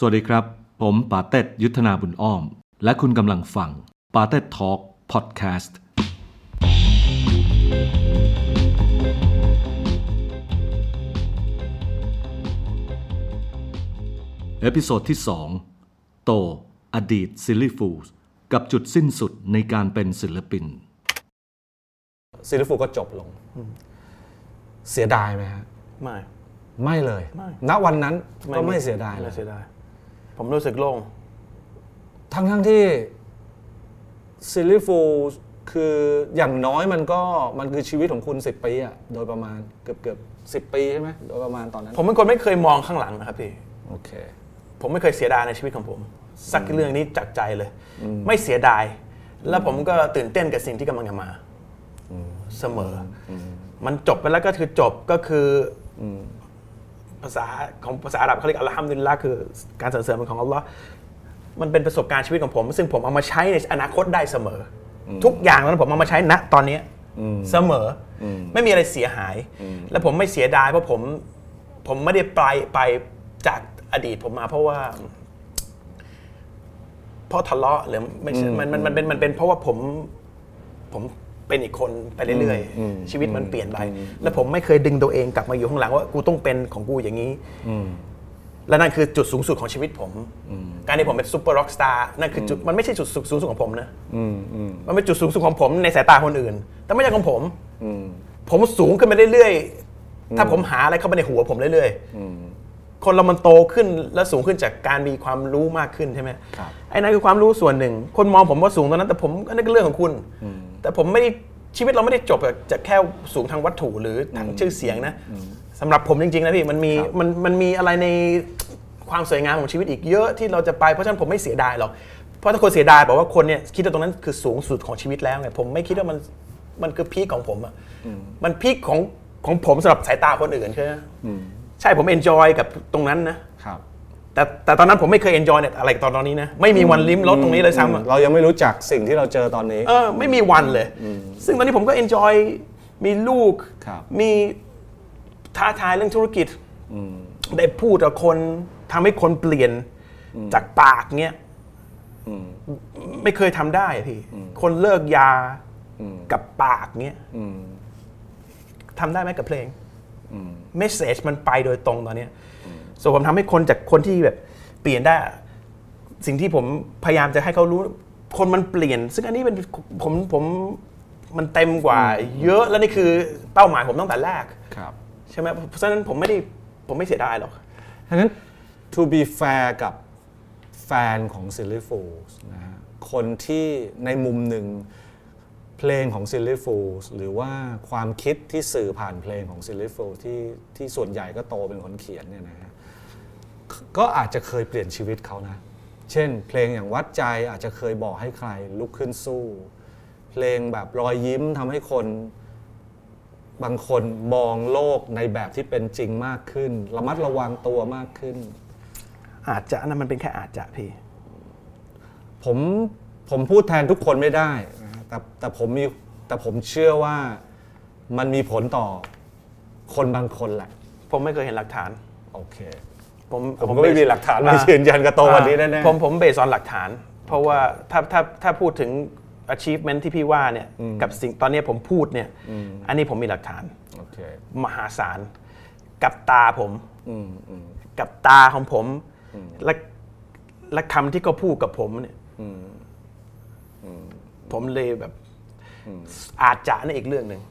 สวัสดีครับ ผมป๋าเต็ดยุทธนาบุญอ้อม และคุณกำลังฟังป๋าเต็ดทอล์กพอดแคสต์ episode ที่ 2 โต อดีต Silly Fools กับจุดสิ้นสุดในการเป็นศิลปิน Silly Fools ก็จบลง เสียดายไหมฮะ ไม่ ไม่เลย ไม่ ณวันนั้นก็ไม่เสียดายเลไม่ย เสียดาย ผมรู้สึกโล่ง ทั้งทั้งที่ซิลลิฟูคืออย่างน้อยมันก็มันคือชีวิตของคุณ 10 ปีอะโดยประมาณเกือบเกือบสิปีใช่ไหมโดยประมาณตอนนั้น ผมเป็นคนไม่เคยมองข้างหลังนะครับพี่ โอเค ผมไม่เคยเสียดายในชีวิตของผม สักเรื่องนี้จากใจเลย ไม่เสียดาย แล้วผมก็ตื่นเต้นกับสิ่งที่กำลังจะมาเสมออมันจบไปแล้วก็คือจบก็คืออ ภาษาของภาษาอาหรับเขาเรียกอัลฮัมดุลิลละคือการสรรเสริญเป็นของอัลลอฮ์มันเป็นประสบการณ์ชีวิตของผม ซึ่งผมเอามาใช้ในอนาคตได้เสมออทุกอย่างนั้นผมเอามาใช้ณตอนเนี้ยเสมออไม่มีอะไรเสียหาย และผมไม่เสียดายเพราะผมผมไม่ได้ไปไปจากอดีตผมมาเพราะว่าเพราะทะเลาะหรือไม่ใช่มันมันมันเป็นมันเป็นเพราะว่าผมผม เป็นอีกคนไปเรื่อยๆ ชีวิตมันเปลี่ยนไป แล้วผมไม่เคยดึงตัวเองกลับมาอยู่ข้างหลังว่ากูต้องเป็นของกูอย่างนี้และนั่นคือจุดสูงสุดของชีวิตผม การที่ผมเป็น super rockstar นั่นคือจุดมันไม่ใช่จุดสูงสุดของผมนะมันเป็นจุดสูงสุดของผมในสายตาคนอื่น แต่ไม่ใช่ของผมผมสูงขึ้นไปเรื่อยๆ ถ้าผมหาอะไรเข้าไปในหัวผมเรื่อยๆ คนเรามันโตขึ้นและสูงขึ้นจากการมีความรู้มากขึ้นใช่ไหมครับไอ้นั่นคือความรู้ส่วนหนึ่ง คนมองผมว่าสูงตอนนั้น แต่ผมก็นั่นก็เรื่องของคุณ แต่ผมไม่ได้ชีวิตเราไม่ได้จบจากจากแค่สูงทางวัตถุหรือทางชื่อเสียงนะสำหรับผมจริงๆนะพี่มันมีมันมันมีอะไรในความสวยงามของชีวิตอีกเยอะที่เราจะไปเพราะฉะนั้นผมไม่เสียดายหรอกเพราะถ้าคนเสียดายบอกว่าคนเนี่ยคิดว่าตรงนั้นคือสูงสุดของชีวิตแล้วไงผมไม่คิดว่ามันมันคือพีคของผมอะมันพีคของของผมสำหรับสายตาคนอื่นใช่ไหมใใช่ผม enjoy กับตรงนั้นนะครับ แต่แต่ตอนนั้นผมไม่เคย enjoy เนี่ยอะไรตอนตอนนี้นะ ไม่มีวันลิ้มรสตรงนี้เลยซ้ำอะเรายังไม่รู้จักสิ่งที่เราเจอตอนนี้ เออไม่มีวันเลย ซึ่งตอนนี้ผมก็ enjoy มีลูก ครับมีท้าทายเรื่องธุรกิจได้พูดกับคนทำให้คนเปลี่ยนจากปากเนี้ยไม่เคยทำได้อะพี่ คนเลิกยากับปากเนี้ยทำได้ไหมกับเพลง เมสเซจมันไปโดยตรงตอนเนี้ยส่วนผมทำให้คนจากคนที่แบบเปลี่ยนได้ สิ่งที่ผมพยายามจะให้เขารู้ คนมันเปลี่ยน ซึ่งอันนี้เป็นผมผมมันเต็มกว่า เยอะแล้วนี่คือเป้าหมายผมตั้งแต่แรกครับใช่ไหมเพราะฉะนั้นผมไม่ได้ผมไม่เสียดายหรอกดังนั้น to be fair กับแฟนของ Silly Fools นะฮะคนที่ในมุมหนึ่ง เพลงของ Silly Fools หรือว่าความคิดที่สื่อผ่านเพลงของ Silly Fools ที่ที่ส่วนใหญ่ก็โตเป็นคนเขียนเนี่ยนะฮะก็อาจจะเคยเปลี่ยนชีวิตเขานะ เช่น เพลงอย่างวัดใจอาจจะเคยบอกให้ใครลุกขึ้นสู้ เพลงแบบรอยยิ้มทำให้คนบางคนมองโลกในแบบที่เป็นจริงมากขึ้น ระมัดระวังตัวมากขึ้น อาจจะนั่นมันเป็นแค่อาจจะพี่ ผมผมพูดแทนทุกคนไม่ได้นะฮะ แต่แต่ผมมีแต่ผมเชื่อว่ามันมีผลต่อคนบางคนแหละ ผมไม่เคยเห็นหลักฐาน โอเค ผมผมก็ไม่มีหลักฐานมายืนยันกับโตวันนี้แน่ๆผมผมเบสออนหลักฐาน เพราะว่าถ้าถ้าถ้าพูดถึง achievement ที่พี่ว่าเนี่ยกับสิ่งตอนนี้ผมพูดเนี่ย อันนี้ผมมีหลักฐานโอเคมหาศาล กับตาผมอืมอืมกับตาของผม และและคำที่เขาพูดกับผมเนี่ย ผมเลยแบบอาจจะนั่นอีกเรื่องหนึ่ง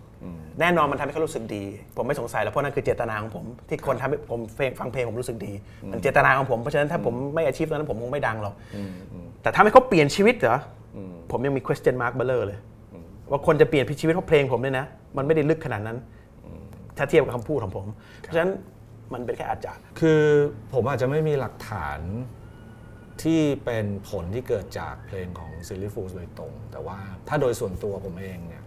แน่นอนมันทำให้เขารู้สึกดี ผมไม่สงสัยแล้วเพราะนั่นคือเจตนาของผม ที่คนทำให้ผมฟังเพลงผมรู้สึกดี มันเจตนาของผมเพราะฉะนั้นถ้าผมไม่อาชีพนั้นผมคงไม่ดังหรอกแต่ถ้าให้เขาเปลี่ยนชีวิตเหรออผมยังมี question mark เบลเลอร์เลย ว่าคนจะเปลี่ยนชีวิตเพราะเพลงผมเนี่ยนะ มันไม่ได้ลึกขนาดนั้น ถ้าเทียบกับคำพูดของผม เพราะฉะนั้นมันเป็นแค่อาจจะคือผมอาจจะไม่มีหลักฐาน ที่เป็นผลที่เกิดจากเพลงของ Silly Fools โดยตรง แต่ว่าถ้าโดยส่วนตัวผมเองเนี่ย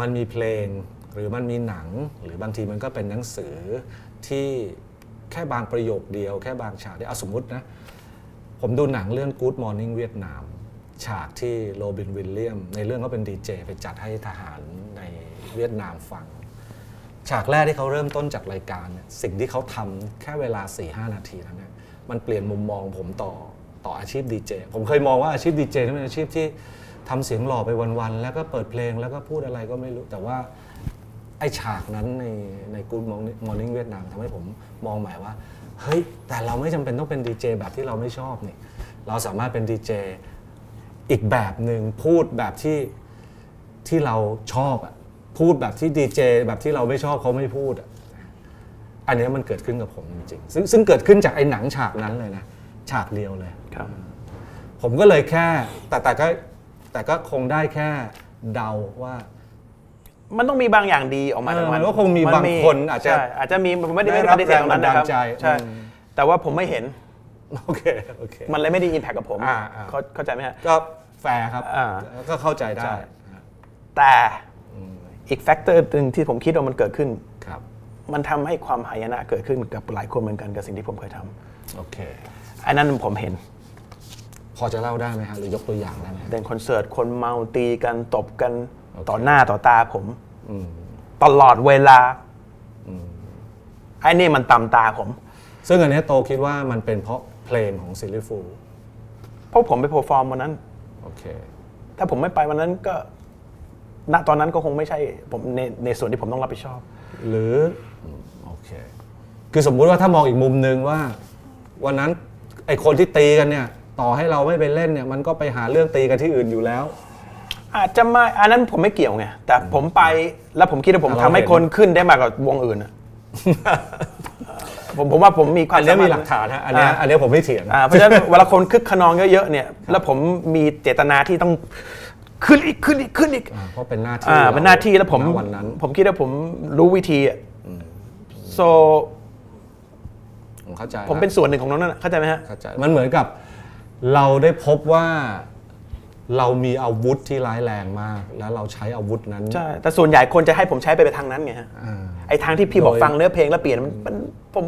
มันมีเพลงหรือมันมีหนังหรือบางทีมันก็เป็นหนังสือที่แค่บางประโยคเดียว แค่บางฉากเดียวเอาสมมตินะ ผมดูหนังเรื่อง Good Morning Vietnam ฉากที่โรบินวิลเลียม ในเรื่องเขาเป็นดีเจไปจัดให้ทหารในเวียดนามฟัง ฉากแรกที่เขาเริ่มต้นจากรายการเนี่ยสิ่งที่เขาทำแค่เวลา4-5นาทีนั้นเนี่ยมันเปลี่ยนมุมมองผมต่อต่ออาชีพดีเจผมเคยมองว่าอาชีพดีเจนี่เป็นอาชีพที่ทำเสียงหล่อไปวันๆแล้วก็เปิดเพลงแล้วก็พูดอะไรก็ไม่รู้ แต่ว่าไอฉากนั้นในใน Good Morning Morning เวียดนามทำให้ผมมองหมายว่า เฮ้ย แต่เราไม่จำเป็นต้องเป็นดีเจแบบที่เราไม่ชอบนี่เราสามารถเป็นดีเจอีกแบบหนึ่งพูดแบบที่ที่เราชอบอะ พูดแบบที่ดีเจแบบที่เราไม่ชอบเขาไม่พูดอะอันเนี้ยมันเกิดขึ้นกับผมจริงๆซึ่งซึ่งเกิดขึ้นจากไอ้หนังฉากนั้นเลยนะฉากเดียวเลย ครับ ผมก็เลยแค่แต่แต่ก็แต่ก็คงได้แค่เดาว่า มันต้องมีบางอย่างดีออกมาเออจากมันมันก็คงมีบางคนอาจจะใช่อาจจะมีผมไม่ได้ได้ไม่รับได้ปฏิเสธตรงนั้นนะครับแรงบันดาลใจใช่อืม แต่ว่าผมไม่เห็นโอเคโอเค มันเลยไม่ได้ impact กับผมอ่าอ่า เข้าเข้าใจไหมฮะ ก็แฟร์ครับอ่า ก็เข้าใจได้ใช่แต่ อีก factor หนึ่งที่ผมคิดว่ามันเกิดขึ้น ครับมันทำให้ความหายนะเกิดขึ้นกับหลายคนเหมือนกันกับสิ่งที่ผมเคยทำโอเค อันนั้นผมเห็น พอจะเล่าได้ไหมฮะหรือยกตัวอย่างได้ไหมฮะ เล่นคอนเสิร์ตคนเมาตีกันตบกันโอเค ต่อหน้าต่อตาผมตลอดเวลาไอ้นี่มันตำตาผม ซึ่งอันเนี้ยโตคิดว่ามันเป็นเพราะเพลงของซิลลิฟูเพราะผมไปโปรฟอร์มวันนั้น โอเค ถ้าผมไม่ไปวันนั้นก็ ณตอนนั้นก็คงไม่ใช่ผมในในส่วนที่ผมต้องรับผิดชอบ หรืออืมโอเค คือสมมุติว่าถ้ามองอีกมุมหนึ่งว่า วันนั้นไอคนที่ตีกันเนี่ย ต่อให้เราไม่ไปเล่นเนี่ย มันก็ไปหาเรื่องตีกันที่อื่นอยู่แล้ว อาจจะไม่อันนั้นผมไม่เกี่ยวไงแต่ผมไปแล้วผมคิดว่าผมเราทำให้เห็นคนขึ้นได้มากกว่าวงอื่นอะผมผมว่าผมมีความอันเนี้ยสรถมีหลักฐานฮะอันเนี้ยอันเนี้ยผมไม่เถียงอ่าเพราะฉะนั้นเวลาคนคึกขนองเยอะๆเนี่ย แล้วผมมีเจตนาที่ต้อง ขึ้นอีกขึ้นอีกขึ้นอีกอ่าเพราะเป็นหน้าที่อ่าเป็นหน้าที่แล้วผมณวันนั้น ผมคิดว่าผมรู้วิธีอะ so ผมเข้าใจผมเป็นส่วนหนึ่งของนั้นนะเข้าใจไหมฮะเข้าใจมันเหมือนกับเราได้พบว่าเรามีอาวุธที่ร้ายแรงมาก แล้วเราใช้อาวุธนั้น ใช่ แต่ส่วนใหญ่คนจะให้ผมใช้ไปไปทางนั้นไงฮะอ่าไอ้ทางที่พี่บอกโดยฟังเนื้อเพลงแล้วเปลี่ยนมันมันผม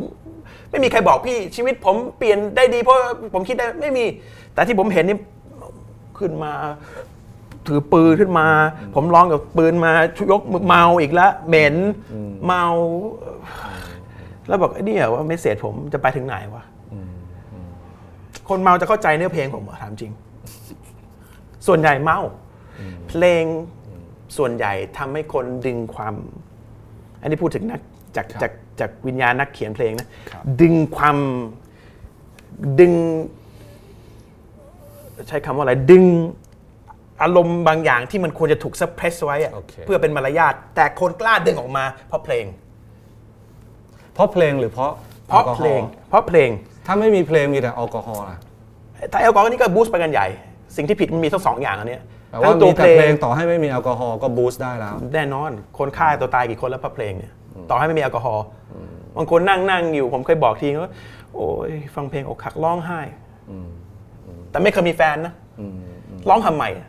ไม่มีใครบอกพี่ชีวิตผมเปลี่ยนได้ดีเพราะผมคิดได้ไม่มี แต่ที่ผมเห็นนี่ขึ้นมา ถือปืนขึ้นมา ผมร้องกับปืนมายกมือเมาอีกแล้วเหม็นเมา แล้วบอกไอ้เนี่ยว่าเมสเซจผมจะไปถึงไหนวะคนเมาจะเข้าใจเนื้อเพลงผมเหรอถามจริง ส่วนใหญ่เมา เพลงส่วนใหญ่ทำให้คนดึงความ อันนี้พูดถึงนักจากครับจากจากวิญญาณนักเขียนเพลงนะครับดึงความดึง ใช้คำว่าอะไรดึง อารมณ์บางอย่างที่มันควรจะถูกซับเพรสไว้อะโอเค เพื่อเป็นมารยาทแต่คนกล้าดึงออกมาเพราะเพลง เพราะเพลงหรือเพราะเพราะแอลกอฮอล์ เพลง เพราะเพลง ถ้าไม่มีเพลงมีแต่แอลกอฮอล์ล่ะถ้าแอลกอฮอล์นี่ก็ boost ไปกันใหญ่ สิ่งที่ผิดมันมีทั้งสองอย่างอันเนี้ยแต่ว่าทั้งตัว มีแต่เพลง เพลงต่อให้ไม่มีแอลกอฮอล์ก็ boost ได้แล้ว แน่นอน คนฆ่าตัวตายกี่คนแล้วเพราะเพลงเนี่ยต่อให้ไม่มีแอลกอฮอล์บางคนนั่งนั่งอยู่ ผมเคยบอกทีว่าโอ้ยฟังเพลงอกหักร้องไห้แต่ไม่เคยมีแฟนนะร้องทำไมอะ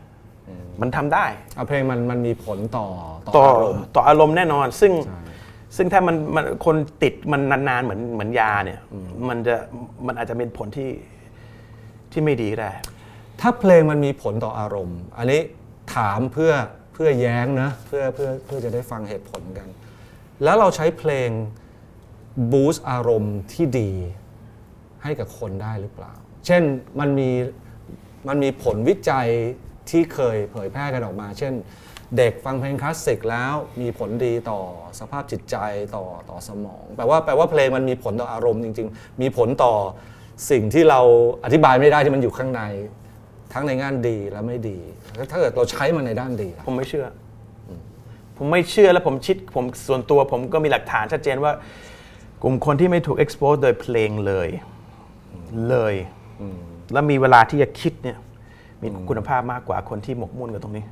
มันทำได้เอาเพลงมันมันมีผลต่อต่ออารมณ์ต่ออารมณ์แน่นอน ซึ่งใช่ซึ่งถ้ามันมันคนติดมันนานๆเหมือนเหมือนยาเนี่ย มันจะมันอาจจะเป็นผลที่ที่ไม่ดีก็ได้ ถ้าเพลงมันมีผลต่ออารมณ์ อันนี้ถามเพื่อเพื่อแย้งนะเพื่อเพื่อเพื่อจะได้ฟังเหตุผลกัน แล้วเราใช้เพลงบูสต์อารมณ์ที่ดีให้กับคนได้หรือเปล่า เช่นมันมีมันมีผลวิจัย ที่เคยเผยแพร่กันออกมา เช่น เด็กฟังเพลงคลาสสิกแล้วมีผลดีต่อสภาพจิตใจต่อต่อสมอง แปลว่าแปลว่าเพลงมันมีผลต่ออารมณ์จริง ๆ มีผลต่อสิ่งที่เราอธิบายไม่ได้ที่มันอยู่ข้างใน ทั้งในงานดีและไม่ดีแล้วถ้าเกิดเราใช้มันในด้านดีล่ะผมไม่เชื่ออผมไม่เชื่อและผมชิดผมส่วนตัวผมก็มีหลักฐานชัดเจนว่า กลุ่มคนที่ไม่ถูก expose โดยเพลงเลยเลย แล้วมีเวลาที่จะคิดเนี่ย มีคุณภาพมากกว่าคนที่หมกมุ่นกับตรงนี้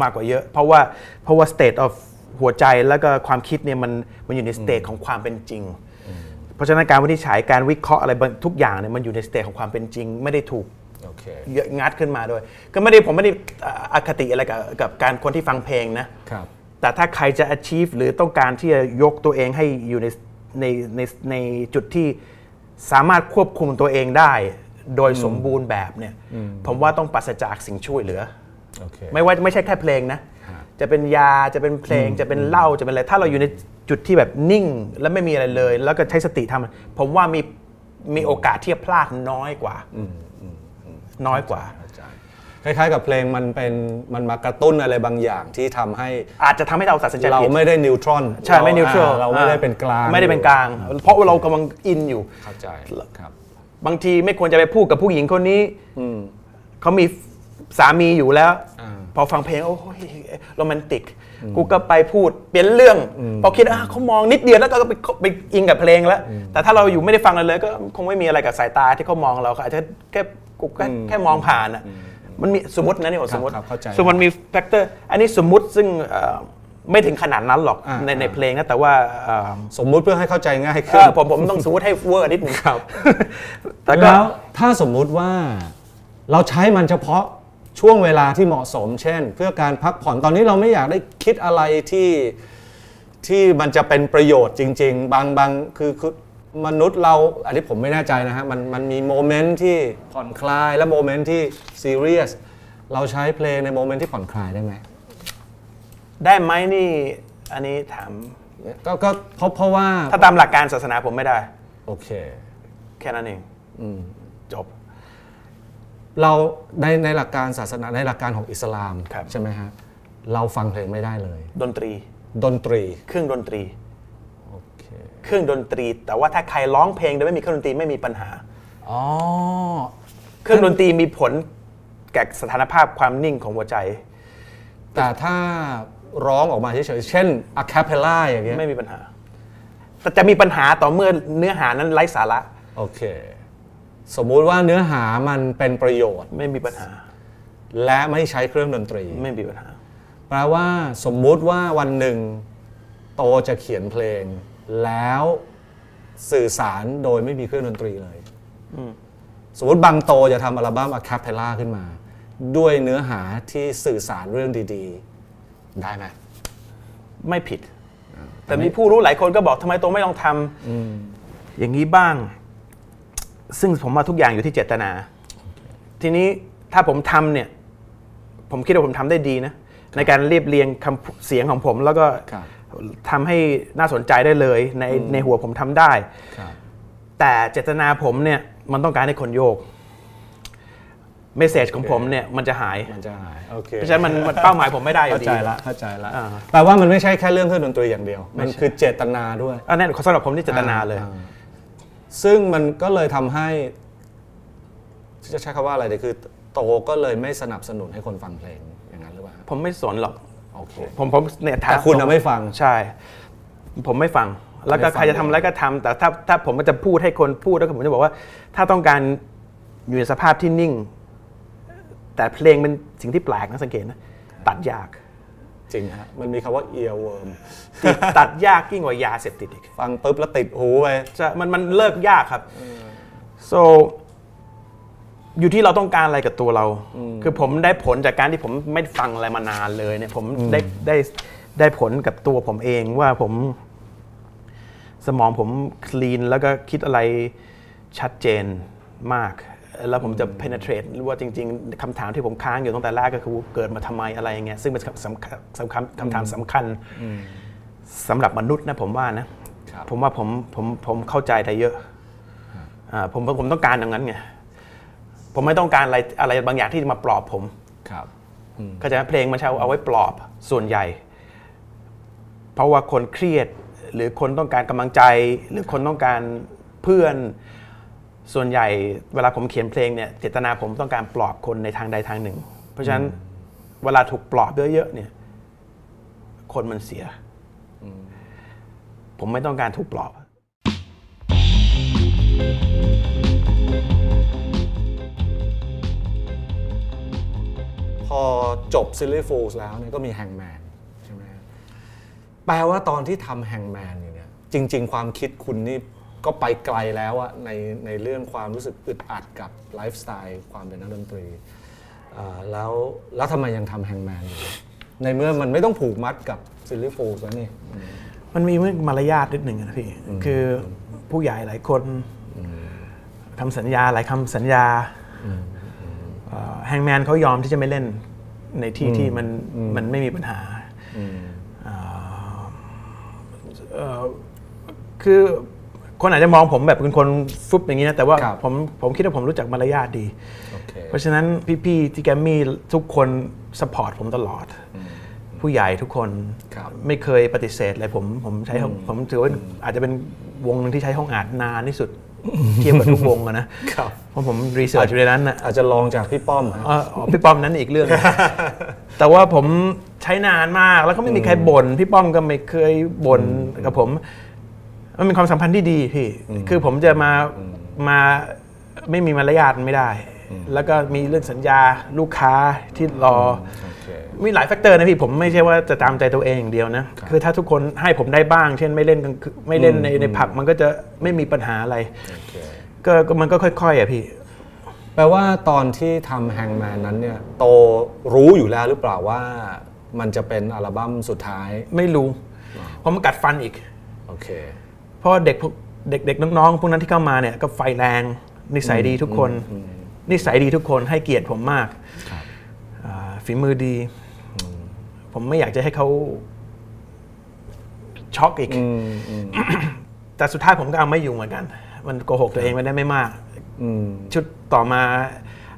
มากกว่าเยอะ เพราะว่าเพราะว่า state of หัวใจแล้วก็ความคิดเนี่ยมันมันอยู่ใน state ของความเป็นจริง เพราะฉะนั้นการวินิจฉัยการวิเคราะห์อะไรบางทุกอย่างเนี่ยมันอยู่ใน state ของความเป็นจริง ไม่ได้ถูกโอเคเยอะงัดขึ้นมาด้วย ก็ไม่ได้ผมไม่ได้อ่าอคติอะไรกับกับการคนที่ฟังเพลงนะครับแต่ถ้าใครจะ achieve หรือต้องการที่จะยกตัวเองให้อยู่ในในในในจุดที่สามารถควบคุมตัวเองได้ โดยสมบูรณ์แบบเนี่ยผมว่าต้องปราศจากสิ่งช่วยเหลือโอเคไม่ว่าไม่ใช่แค่เพลงนะฮะจะเป็นยาจะเป็นเพลงจะเป็นเหล้าจะเป็นอะไร ถ้าเราอยู่ในจุดที่แบบนิ่ง และไม่มีอะไรเลย แล้วก็ใช้สติทำผมว่ามีมีโอกาสที่จะพลาดน้อยกว่าน้อยกว่าเข้าใจคล้ายๆกับเพลงมันเป็นมันมากระตุ้นอะไรบางอย่างที่ทำให้อาจจะทำให้เราตัดสินใจเราผิดไม่ได้นิวทรอนใช่ไม่นิวทรัลเราไม่ได้เป็นกลาง ไม่ได้เป็นกลาง เพราะว่าเรากำลังอินอยู่เข้าใจครับ บางทีไม่ควรจะไปพูดกับผู้หญิงคนนี้เขามีสามีอยู่แล้วอ่าพอฟังเพลง โอ้ยโรแมนติก กูก็ไปพูดเปลี่ยนเรื่อง พอคิดอะเขามองนิดเดียวแล้วก็ไปไปอิงกับเพลงแล้ว แต่ถ้าเราอยู่ไม่ได้ฟังเลยเลยก็คงไม่มีอะไรกับสายตาที่เขามองเราเขาอาจจะแค่กูแค่แค่มองผ่านอะมันมีสมมตินะนี่ว่าสมมติครับเข้าใจสมมติมันมี factor อันนี้สมมุติซึ่งเอ่อ ไม่ถึงขนาดนั้นหรอกอ่า ในในเพลงนะแต่ว่าเอ่อสมมุติเพื่อให้เข้าใจง่ายขึ้น เออผมผมต้องสมมติให้เวอร์นิดหนึ่งครับ แต่ก็ แล้วถ้าสมมุติว่าเราใช้มันเฉพาะช่วงเวลาที่เหมาะสม เช่น เพื่อการพักผ่อนตอนนี้เราไม่อยากได้คิดอะไรที่ที่มันจะเป็นประโยชน์จริง ๆ บางบางคือคือมนุษย์เราอันนี้ผมไม่แน่ใจนะฮะมันมันมี moment ที่ผ่อนคลายและ moment ที่ซีเรียสเราใช้เพลงใน moment ที่ผ่อนคลายได้ไหม ได้ไหมนี่อันนี้ถาม ก็ก็เพราะเพราะว่าถ้าตามหลักการศาสนาผมไม่ได้ โอเค แค่นั้นเองจบ เราในในหลักการศาสนาในหลักการของอิสลามครับ ใช่ไหมฮะเราฟังเพลงไม่ได้เลย ดนตรี ดนตรีเครื่องดนตรี โอเคเครื่องดนตรี แต่ว่าถ้าใครร้องเพลงโดยไม่มีเครื่องดนตรีไม่มีปัญหา อ๋อเครื่องดนตรีมีผลแก่สถานภาพความนิ่งของหัวใจ แต่ถ้า ร้องออกมาเฉยๆ เช่นอะคาเพลล่าอย่างเงี้ยไม่มีปัญหา แต่จะมีปัญหาต่อเมื่อเนื้อหานั้นไร้สาระ โอเค สมมุติว่าเนื้อหามันเป็นประโยชน์ ไม่มีปัญหา และไม่ใช้เครื่องดนตรี ไม่มีปัญหา แปลว่าสมมุติว่าวันหนึ่งโตจะเขียนเพลง แล้วสื่อสารโดยไม่มีเครื่องดนตรีเลยสมมติบางโตจะทำอัลบั้มอะคาเพลล่าขึ้นมา ด้วยเนื้อหาที่สื่อสารเรื่องดีๆ ได้ไหมไม่ผิด แต่มีผู้รู้หลายคนก็บอกทำไมโตไม่ลองทำอย่างนี้บ้าง ซึ่งผมว่าทุกอย่างอยู่ที่เจตนา ทีนี้ถ้าผมทำเนี่ย ผมคิดว่าผมทำได้ดีนะ ในการเรียบเรียงคำเสียงของผมแล้วก็ครับทำให้น่าสนใจได้เลย ในในหัวผมทำได้ครับแต่เจตนาผมเนี่ย มันต้องการให้คนโยก เมสเซจของผมเนี่ยมันจะหาย มันจะหายโอเคเพราะฉะนั้นมันมันเป้าหมายผมไม่ได้อยู่เข้าดี ใจละเข้าใจละอ่า แปลว่ามันไม่ใช่แค่เรื่องเครื่องดนตรีอย่างเดียว มันคือเจตนาด้วยอันนั้นสำหรับผมนี่เจตนาเลย อ่าซึ่งมันก็เลยทำให้ จะใช้คำว่าอะไรดีคือ โตก็เลยไม่สนับสนุนให้คนฟังเพลงอย่างนั้นหรือเปล่าผมไม่สนหรอก โอเค ผมผมเนี่ยถามแต่คุณน่ะไม่ฟังใช่ ผมไม่ฟัง แล้วก็ไม่ฟัง ใครจะทำอะไรก็ทำแต่ถ้าถ้าผมก็จะพูดให้คนพูดแล้วก็ผมจะบอกว่า ถ้าต้องการอยู่ในสภาพที่นิ่ง แต่เพลงเป็นสิ่งที่แปลกนะสังเกตนะตัดยาก จริงฮะมันมีคำว่า earworm ติดตัดยากยิ่งกว่ายาเสพติดอีกฟังปุ๊บแล้วติดหูไปจะมันมันเลิกยากครับ so อยู่ที่เราต้องการอะไรกับตัวเรา คือผมได้ผลจากการที่ผมไม่ฟังอะไรมานานเลยเนี่ย ผมได้ได้ได้ผลกับตัวผมเองว่าผมสมองผมคลีนแล้วก็คิดอะไรชัดเจนมาก แล้วผมจะ penetrate หรือว่าจริง ๆคำถามที่ผมค้างอยู่ตั้งแต่แรกก็คือเกิดมาทำไมอะไรอย่างเงี้ยซึ่งเป็นสำคัญสำคัญคำถามสำคัญสำหรับมนุษย์นะผมว่านะครับผมว่าผมผมผมเข้าใจได้เยอะอ่าผมผมผมต้องการอย่างนั้นไงผมไม่ต้องการอะไรอะไรบางอย่างที่จะมาปลอบผมครับเข้าใจไหมเพลงมันใช้เอาไว้ปลอบส่วนใหญ่ เพราะว่าคนเครียดหรือคนต้องการกำลังใจ หรือคนต้องการเพื่อน ส่วนใหญ่เวลาผมเขียนเพลงเนี่ยเจตนาผมต้องการปลอบคนในทางใดทางหนึ่ง เพราะฉะนั้นเวลาถูกปลอบเยอะๆเนี่ยคนมันเสีย ผมไม่ต้องการถูกปลอบ พอจบ Silly Fools แล้วเนี่ยก็มี Hangman ใช่ไหมฮะแปลว่าตอนที่ทำ Hangman อยู่เนี่ยจริง ๆ ความคิดคุณนี่ ก็ไปไกลแล้วอะในในเรื่องความรู้สึกอึดอัดกับไลฟ์สไตล์ความเป็นนักดนตรีอ่าแล้วแล้วทำไมยังทำ Hangman อยู่ ในเมื่อมันไม่ต้องผูกมัดกับ Silly Fools แล้วนี่ มันมีมารยาทนิดหนึ่งนะพี่ คือผู้ใหญ่หลายคนคำสัญญาหลายคำสัญญาแฮงแมนเขายอมที่จะไม่เล่นในที่ที่มันมันไม่มีปัญหาเอ่อเอ่อคือ คนอาจจะมองผมแบบเป็นคนฟุบอย่างนี้นะแต่ว่าครับ ผมผมคิดว่าผมรู้จักมารยาทดี โอเค เพราะฉะนั้นพี่ๆที่แกรมมี่ทุกคนสปอร์ตผมตลอด ผู้ใหญ่ทุกคนครับไม่เคยปฏิเสธเลยผมผมใช้ห้องผมถือว่าอาจจะเป็นวงหนึงที่ใช้ห้องอัดนานที่สุด เทียบกับทุกวงอะนะครับ เพราะผมรีเสิร์ชอยู่ในนั้นนะ อาจจะลองจากพี่ป้อมฮะเอ่ออ๋อพี่ป้อมนั้นอีกเรื่อง แต่ว่าผมใช้นานมากแล้วก็ไม่มีใครบ่นพี่ป้อมก็ไม่เคยบ่นกับผม มันเป็นความสัมพันธ์ที่ดีพี่ คือผมจะมามาไม่มีมารยาทไม่ได้ แล้วก็มีเรื่องสัญญาลูกค้าที่รออโอเคมีหลาย factor นะพี่ผมไม่ใช่ว่าจะตามใจตัวเองอย่างเดียวนะ คือถ้าทุกคนให้ผมได้บ้าง เช่นไม่เล่นกลางคืนไม่เล่นในในผับมันก็จะไม่มีปัญหาอะไรโอเคก็ก็มันก็ค่อยๆอะพี่ แปลว่าตอนที่ทำแฮงแมนนั้นเนี่ยโตรู้อยู่แล้วหรือเปล่าว่ามันจะเป็นอัลบั้มสุดท้าย ไม่รู้ผมมากัดฟันอีก โอเค เพราะว่าเด็กพวกเด็กๆน้องๆพวกนั้นที่เข้ามาเนี่ยก็ไฟแรง นิสัยดีทุกคน นิสัยดีทุกคนให้เกียรติผมมากครับอ่าฝีมือดี ผมไม่อยากจะให้เขาช็อกอีกอืมอืมแต่สุดท้ายผมก็เอาไม่อยู่เหมือนกัน มันโกหกตัวเองไม่ได้ไม่มากอืมชุดต่อมา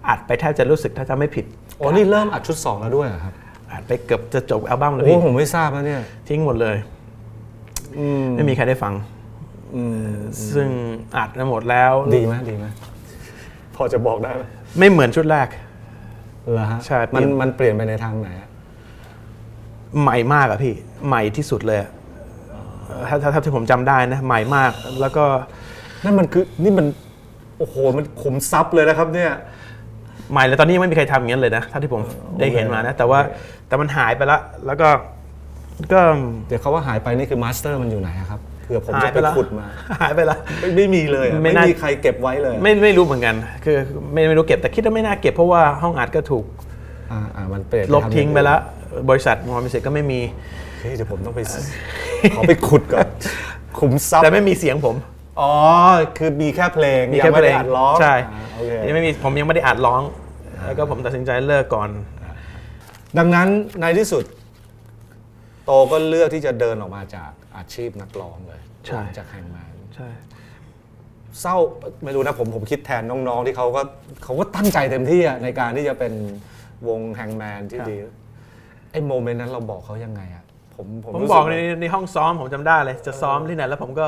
อัดไปแทบจะรู้สึกถ้าจะไม่ผิดโอ้นี่เริ่มอัดชุด 2 แล้วด้วยเหรอครับอัดไปเกือบจะจบอัลบั้มเลยโอ้พี่ผมไม่ทราบนะเนี่ย ทิ้งหมดเลยอืมไม่มีใครได้ฟังอืม ซึ่งอัดไปหมดแล้วดีไหมดีไหมพอจะบอกได้ไหมไม่เหมือนชุดแรกเหรอฮะใช่เปมัลี่นยนมันเปลี่ยนไปในทางไหนอะใหม่มากอะพี่ใหม่ที่สุดเลยอะถ้าถ้าถ้าที่ผมจำได้นะใหม่มากแล้วก็นั่นมันคือนี่มันโอ้โหมันขุมทรัพย์เลยนะครับเนี่ยใหม่แล้วตอนนี้ยังไม่มีใครทำอย่างนั้นเลยนะถ้าที่ผมได้เห็นมานะ แต่ว่าแต่มันหายไปละแล้วก็ก็เดี๋ยวเขาว่าหายไปนี่คือ master มันอยู่ไหนอะครับเผื่อผมหาจะยไปขุดมา หายไปละ หายไปละไม่ไม่มีเลยอะไม่ไม่น่า มีใครเก็บไว้เลยอะไม่ไม่รู้เหมือนกัน คือไม่ไม่รู้เก็บแต่คิดว่าไม่น่าเก็บเพราะว่าห้องอัดก็ถูกอ่าอ่ามันเปลี่ยนลบทำทิ้งไปแล้ว บริษัทมอมิเซก็ไม่มี เฮ้ยเดี๋ยวผมต้องไปขอไปขุดก่อนขุมทรัพย์แต่ไม่มีเสียงผม อ๋อคือมีแค่เพลงมียัแค่งไม่เพลได้งอัดร้องใช่อ่าโอเคยังไม่มีผมยังไม่ได้อัดร้อง แล้วก็ผมตัดสินใจเลิกก่อน ดังนั้นในที่สุด โตก็เลือกที่จะเดินออกมาจาก อาชีพนักร้องเลยใช่ หลังจากแฮงแมนใช่ เศร้าไม่รู้นะผมผมคิดแทนน้องๆที่เขาก็เขาก็ตั้งใจเต็มที่อะในการที่จะเป็นวงแฮงแมนที่ดีไอ้โมเมนต์นั้นเราบอกเขายังไงอะผมผมผมรู้สึบอกว่าในในห้องซ้อมผมจำได้เลย จะซ้อมที่ไหนแล้วผมก็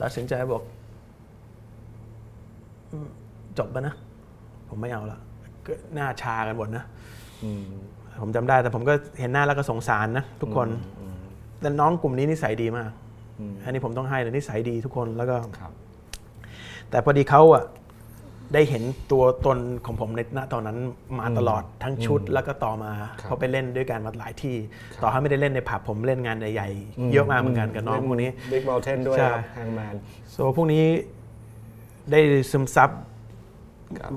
ตัดสินใจบอกอืมจบแล้วนะ ผมไม่เอาละก็หน้าชากันหมดนะ อืม ผมจำได้แต่ผมก็เห็นหน้าแล้วก็สงสารนะทุกคน แต่น้องกลุ่มนี้นิสัยดีมาก อันนี้ผมต้องให้เลยนิสัยดีทุกคนแล้วก็ครับแต่พอดีเขาอะได้เห็นตัวตนของผมในณตอนนั้นมาตลอดทั้งชุดแล้วก็ต่อมาเขาไปเล่นด้วยกันมาหลายที่ ต่อให้ไม่ได้เล่นในผับผมเล่นงานใหญ่ๆเยอะมากเหมือนกันกับน้องพวกนี้บิ๊กเบลเทนด้วยใช่ Hangman โซพวกนี้ได้ซึมซับ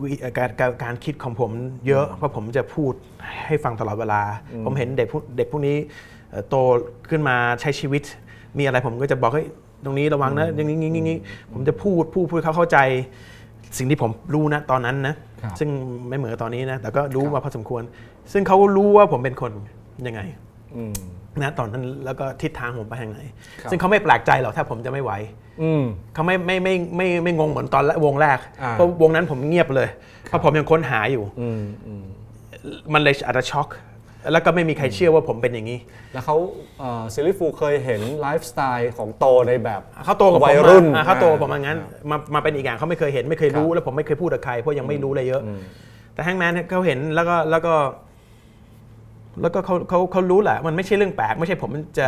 วิการการการคิดของผมเยอะเพราะผมจะพูดให้ฟังตลอดเวลา ผมเห็นเด็กพวกเด็กพวกนี้เอ่อ โตขึ้นมาใช้ชีวิต มีอะไรผมก็จะบอกให้ยตรงนี้ระวังนะอย่างนี้อย่างนี้ผมจะพูดพูดพูดให้เขาเข้าใจ สิ่งที่ผมรู้นะตอนนั้นนะครับซึ่งไม่เหมือนกับตอนนี้นะ แต่ก็รู้มาพอสมควร ซึ่งเขารู้ว่าผมเป็นคนยังไงอืมนะตอนนั้นแล้วก็ทิศทางผมไปทางไหนครับซึ่งเขาไม่แปลกใจหรอกถ้าผมจะไม่ไหวอืมเขาไม่ไม่ไม่ไม่ไม่งงเหมือนตอนแรกวงแรกอ่าเพราะวงนั้นผมเงียบเลยเพราะผมยังค้นหาอยู่อืมอืมมันเลยอาจจะช็อก แล้วก็ไม่มีใครเชื่อว่าผมเป็นอย่างนี้ แล้วเขา Silly Fools เคยเห็นไลฟ์สไตล์ของโตในแบบเขาโตกับผมวัยรุ่นอะเขาโตกับผมอย่างนั้นมามาเป็นอีกอย่างเขาไม่เคยเห็นไม่เคยรู้ครับแล้วผมไม่เคยพูดกับใครเพราะยังไม่รู้อะไรเยอะ แต่ Hangman เขาเห็นแล้วก็แล้วก็ แล้วก็เขาเขาเขารู้แหละ มันไม่ใช่เรื่องแปลกไม่ใช่ผมจะ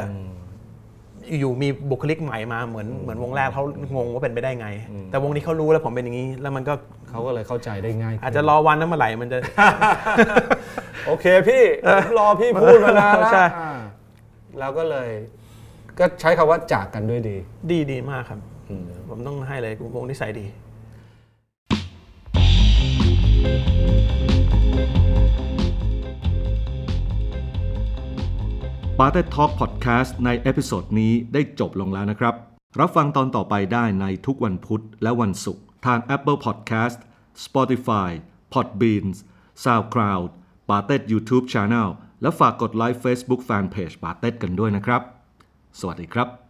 อยู่มีบุคลิกใหม่มาเหมือนเหมือนวงแรกเขางงว่าเป็นไปได้ไง แต่วงนี้เขารู้แล้วผมเป็นอย่างนี้ แล้วมันก็เขาก็เลยเข้าใจได้ง่ายขึ้นอาจจะรอวันนั้นเมื่อไหร่มันจะ โอเคพี่ผมรอพี่พูดมานานแล้วใช่ อ่าแล้วก็เลย ก็ใช้คำว่าจากกันด้วยดี ดีดีมากครับ ผมต้องให้เลยวงนิสัยดี ป๋าเต็ด Talk Podcast ใน episode นี้ได้จบลงแล้วนะครับ รับฟังตอนต่อไปได้ในทุกวันพุธและวันศุกร์ทาง Apple Podcast Spotify Podbean SoundCloud ป๋าเต็ด YouTube Channel และฝากกด like Facebook Fanpage ป๋าเต็ดกันด้วยนะครับ สวัสดีครับ